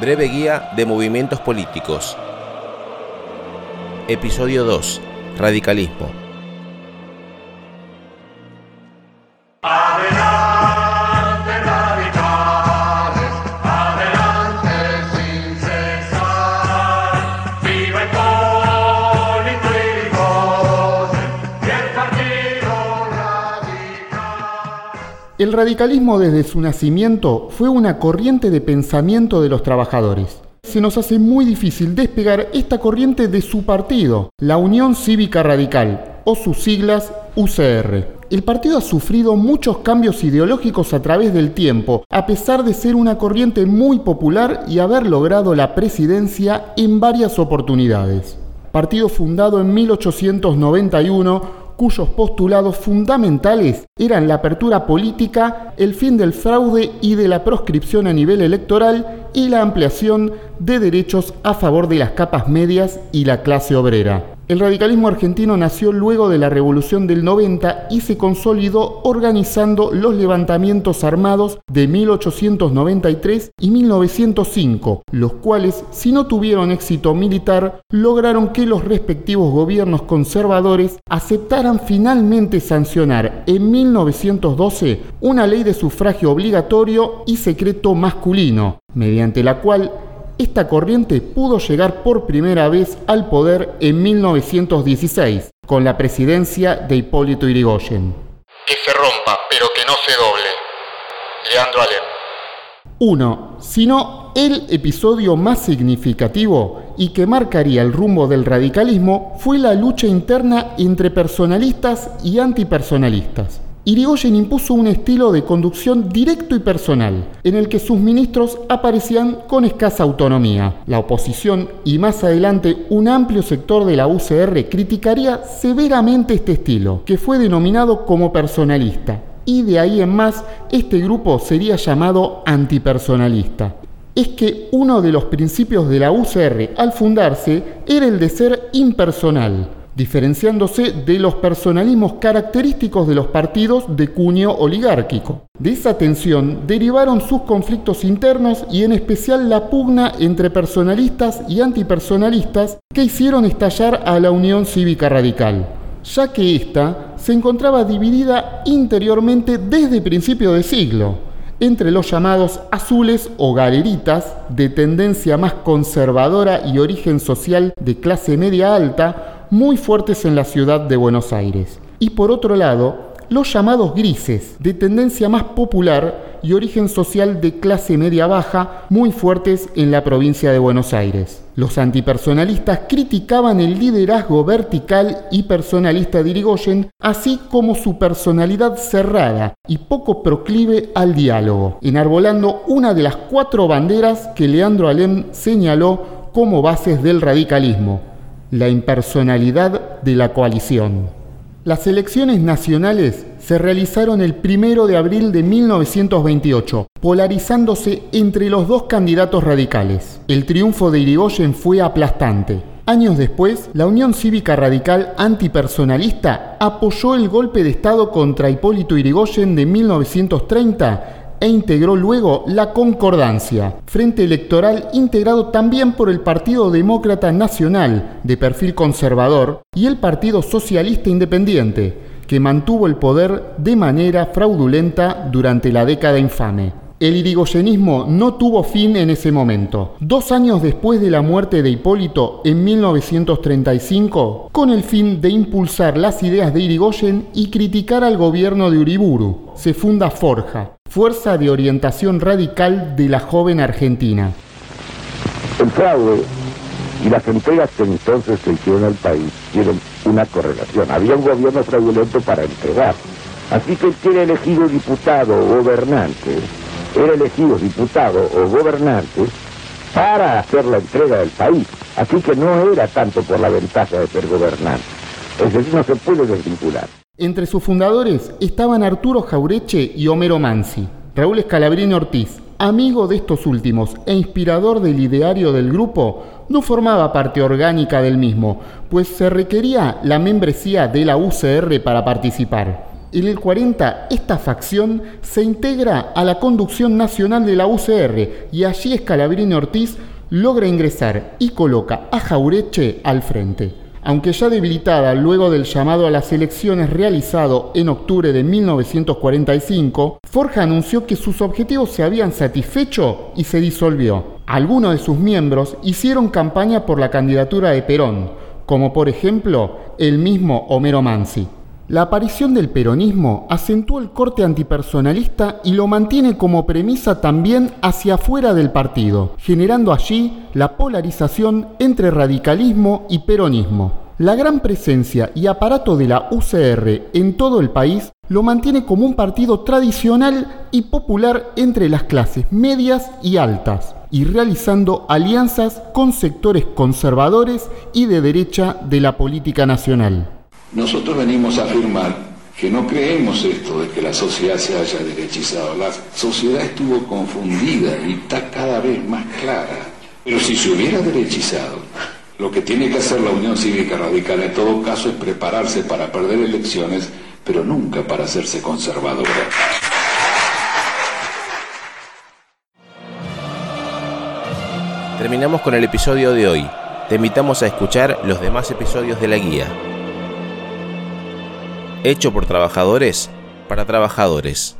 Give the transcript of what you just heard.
Breve guía de movimientos políticos. Episodio 2. Radicalismo. El radicalismo desde su nacimiento fue una corriente de pensamiento de los trabajadores. Se nos hace muy difícil despegar esta corriente de su partido, la Unión Cívica Radical, o sus siglas UCR. El partido ha sufrido muchos cambios ideológicos a través del tiempo, a pesar de ser una corriente muy popular y haber logrado la presidencia en varias oportunidades. Partido fundado en 1891, cuyos postulados fundamentales eran la apertura política, el fin del fraude y de la proscripción a nivel electoral y la ampliación de derechos a favor de las capas medias y la clase obrera. El radicalismo argentino nació luego de la Revolución del 90 y se consolidó organizando los levantamientos armados de 1893 y 1905, los cuales, si no tuvieron éxito militar, lograron que los respectivos gobiernos conservadores aceptaran finalmente sancionar en 1912 una ley de sufragio obligatorio y secreto masculino, mediante la cual esta corriente pudo llegar por primera vez al poder en 1916, con la presidencia de Hipólito Yrigoyen. Que se rompa, pero que no se doble. Leandro Alem. 1. Sino el episodio más significativo y que marcaría el rumbo del radicalismo fue la lucha interna entre personalistas y antipersonalistas. Irigoyen impuso un estilo de conducción directo y personal, en el que sus ministros aparecían con escasa autonomía. La oposición y más adelante un amplio sector de la UCR criticaría severamente este estilo, que fue denominado como personalista, y de ahí en más este grupo sería llamado antipersonalista. Es que uno de los principios de la UCR al fundarse era el de ser impersonal, diferenciándose de los personalismos característicos de los partidos de cuño oligárquico. De esa tensión derivaron sus conflictos internos y en especial la pugna entre personalistas y antipersonalistas que hicieron estallar a la Unión Cívica Radical, ya que ésta se encontraba dividida interiormente desde principio de siglo entre los llamados azules o galeritas, de tendencia más conservadora y origen social de clase media alta, muy fuertes en la ciudad de Buenos Aires. Y por otro lado, los llamados grises, de tendencia más popular y origen social de clase media baja, muy fuertes en la provincia de Buenos Aires. Los antipersonalistas criticaban el liderazgo vertical y personalista de Irigoyen, así como su personalidad cerrada y poco proclive al diálogo, enarbolando una de las cuatro banderas que Leandro Alem señaló como bases del radicalismo, la impersonalidad de la coalición. Las elecciones nacionales se realizaron el 1 de abril de 1928, polarizándose entre los dos candidatos radicales. El triunfo de Irigoyen fue aplastante. Años después, la Unión Cívica Radical Antipersonalista apoyó el golpe de Estado contra Hipólito Irigoyen de 1930 e integró luego la Concordancia, frente electoral integrado también por el Partido Demócrata Nacional, de perfil conservador, y el Partido Socialista Independiente, que mantuvo el poder de manera fraudulenta durante la década infame. El irigoyenismo no tuvo fin en ese momento. Dos años después de la muerte de Hipólito en 1935, con el fin de impulsar las ideas de Irigoyen y criticar al gobierno de Uriburu, se funda Forja, Fuerza de Orientación Radical de la Joven Argentina. El fraude y las entregas que entonces se hicieron al país tienen una correlación. Había un gobierno fraudulento para entregar. Así que quiere elegido diputado o gobernante era elegido diputado o gobernante para hacer la entrega del país. Así que no era tanto por la ventaja de ser gobernante. Es decir, no se puede desvincular. Entre sus fundadores estaban Arturo Jaureche y Homero Mansi. Raúl Escalabrini Ortiz, amigo de estos últimos e inspirador del ideario del grupo, no formaba parte orgánica del mismo, pues se requería la membresía de la UCR para participar. En el 40, esta facción se integra a la conducción nacional de la UCR y allí Scalabrini Ortiz logra ingresar y coloca a Jaureche al frente. Aunque ya debilitada luego del llamado a las elecciones realizado en octubre de 1945, Forja anunció que sus objetivos se habían satisfecho y se disolvió. Algunos de sus miembros hicieron campaña por la candidatura de Perón, como por ejemplo el mismo Homero Mansi. La aparición del peronismo acentuó el corte antipersonalista y lo mantiene como premisa también hacia afuera del partido, generando allí la polarización entre radicalismo y peronismo. La gran presencia y aparato de la UCR en todo el país lo mantiene como un partido tradicional y popular entre las clases medias y altas, y realizando alianzas con sectores conservadores y de derecha de la política nacional. Nosotros venimos a afirmar que no creemos esto de que la sociedad se haya derechizado. La sociedad estuvo confundida y está cada vez más clara. Pero si se hubiera derechizado, lo que tiene que hacer la Unión Cívica Radical en todo caso es prepararse para perder elecciones, pero nunca para hacerse conservadora. Terminamos con el episodio de hoy. Te invitamos a escuchar los demás episodios de la guía. Hecho por trabajadores para trabajadores.